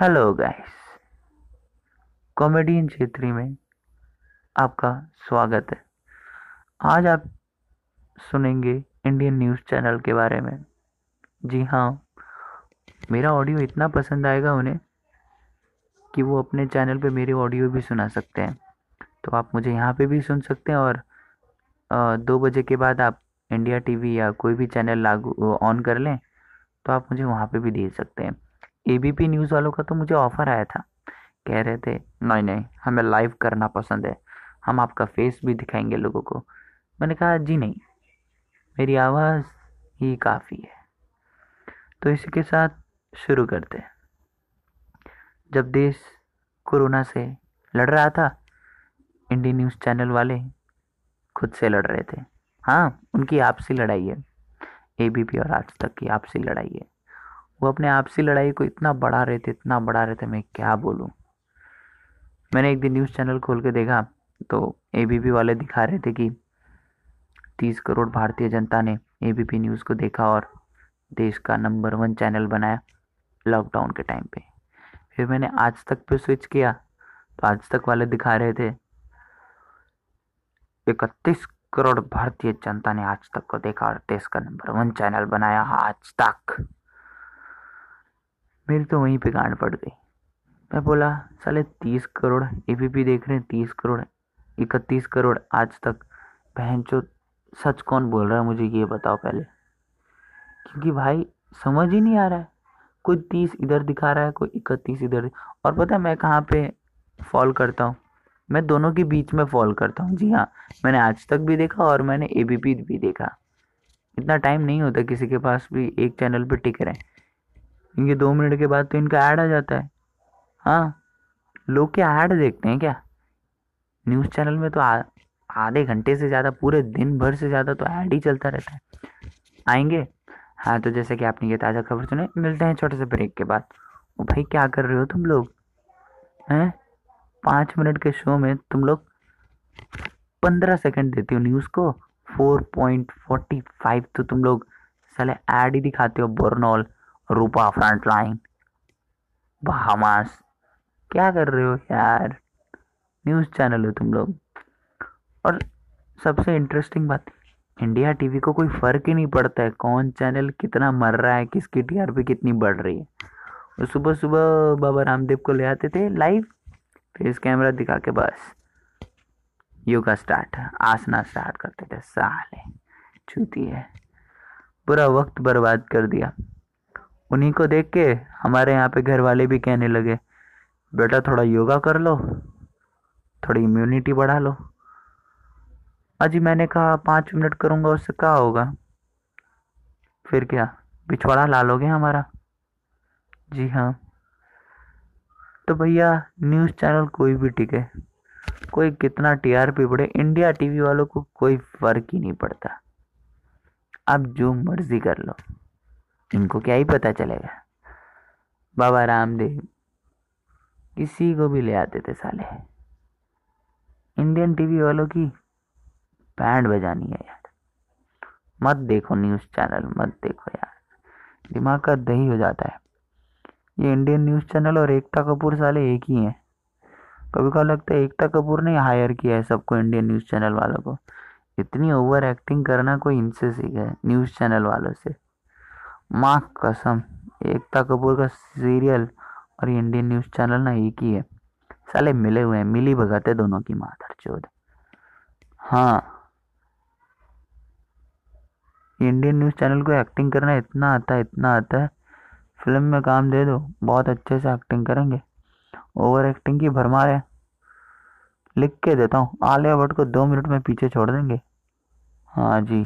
Hello guys comedian क्षेत्री में आपका स्वागत है। आज आप सुनेंगे इंडियन न्यूज़ चैनल के बारे में। जी हाँ मेरा ऑडियो इतना पसंद आएगा उन्हें कि वो अपने चैनल पे मेरी ऑडियो भी सुना सकते हैं। तो आप मुझे यहाँ पे भी सुन सकते हैं और दो बजे के बाद आप इंडिया टीवी या कोई भी चैनल लागू ऑन कर लें तो आप मुझे वहाँ पे भी देख सकते हैं। एबीपी न्यूज़ वालों का तो मुझे ऑफ़र आया था। कह रहे थे, नहीं नहीं, हमें लाइव करना पसंद है। हम आपका फेस भी दिखाएँगे लोगों को। मैंने कहा, जी नहीं, मेरी आवाज़ ही काफ़ी है। तो इसी के साथ शुरू करते हैं। जब देश कोरोना से लड़ रहा था इंडियन न्यूज़ चैनल वाले खुद से लड़ रहे थे। हाँ उनकी आपसी लड़ाई है। एबीपी और आज तक की आपसी लड़ाई है। वो अपने आपसी लड़ाई को इतना बढ़ा रहे थे, इतना बढ़ा रहे थे, मैं क्या बोलूँ? मैंने एक दिन न्यूज़ चैनल खोल के देखा तो एबीपी वाले दिखा रहे थे कि तीस करोड़ भारतीय जनता ने एबीपी न्यूज़ को देखा और देश का नंबर वन चैनल बनाया लॉकडाउन के टाइम पे। फिर मैंने आज तक पे स्विच किया तो आज तक वाले दिखा रहे थे, इकतीस करोड़ भारतीय जनता ने आज तक को देखा और देश का नंबर वन चैनल बनाया आज तक। मेरी तो वहीं पे गांड पड़ गई। मैं बोला, साले तीस करोड़ एबीपी देख रहे हैं, तीस करोड़, इकतीस करोड़ आज तक। बहन चो सच कौन बोल रहा है मुझे ये बताओ पहले। क्योंकि भाई, समझ ही नहीं आ रहा है। कोई तीस इधर दिखा रहा है, कोई इकतीस इधर। और पता है मैं कहाँ पे फॉल करता हूँ? मैं दोनों के बीच में फॉल करता हूँ। जी हाँ मैंने आज तक भी देखा और मैंने एबीपी भी देखा। इतना टाइम नहीं होता किसी के पास भी एक चैनल पर टिक रहे। क्योंकि दो मिनट के बाद तो इनका ऐड आ जाता है। हाँ लोग क्या ऐड देखते हैं क्या? न्यूज़ चैनल में तो आधे घंटे से ज़्यादा, पूरे दिन भर से ज़्यादा तो ऐड ही चलता रहता है। आएँगे? हाँ तो जैसे कि आपने ये ताज़ा खबर सुने, मिलते हैं छोटे से ब्रेक के बाद। ओ भाई, क्या कर रहे हो तुम लोग? हैं? पाँच मिनट के शो में तुम लोग पंद्रह सेकंड देते हो न्यूज़ को। फोर पॉइंट फोर्टी फाइव तो तुम लोग साले ऐड ही दिखाते हो, Burnol. Rupa front line Bahamas, क्या कर रहे हो यार? न्यूज़ चैनल हो तुम लोग। और सबसे इंटरेस्टिंग बात इंडिया टीवी को कोई फ़र्क ही नहीं पड़ता है कौन चैनल कितना मर रहा है, किसकी टीआरपी कितनी बढ़ रही है। और सुबह सुबह बाबा रामदेव को ले आते थे लाइव फेस कैमरा दिखा के बस, योगा स्टार्ट आसना स्टार्ट करते थे, साले, चूती है। पूरा वक्त बर्बाद कर दिया। उन्हीं को देख के हमारे यहाँ पे घर वाले भी कहने लगे, बेटा, थोड़ा योगा कर लो, थोड़ी इम्यूनिटी बढ़ा लो। अजी मैंने कहा, पाँच मिनट करूँगा, उससे क्या होगा? फिर क्या, पिछवाड़ा ला लोगे हमारा? जी हाँ। तो भैया, न्यूज़ चैनल कोई भी टिके, कोई कितना टीआरपी बढ़े इंडिया टीवी वालों को कोई फ़र्क ही नहीं पड़ता। आप जो मर्ज़ी कर लो। इनको क्या ही पता चलेगा। बाबा रामदेव किसी को भी ले आते थे साले। इंडियन टीवी वालों की बैंड बजानी है यार। मत देखो न्यूज़ चैनल, मत देखो यार। दिमाग का दही हो जाता है। ये इंडियन न्यूज़ चैनल और एकता कपूर साले एक ही हैं। कभी कभी लगता है एकता कपूर ने हायर किया है सबको इंडियन न्यूज़ चैनल वालों को। इतनी ओवर एक्टिंग करना कोई इनसे सीखा है न्यूज़ चैनल वालों से। माँ कसम, एकता कपूर का सीरियल और इंडियन न्यूज़ चैनल ना एक ही है साले मिले हुए हैं, मिली भगत है दोनों की माधर चोद हाँ। इंडियन न्यूज़ चैनल को एक्टिंग करना इतना आता है, इतना आता है। फ़िल्म में काम दे दो, बहुत अच्छे से एक्टिंग करेंगे। ओवर एक्टिंग की भरमार है। लिख के देता हूँ, आलिया भट्ट को दो मिनट में पीछे छोड़ देंगे। हाँ जी।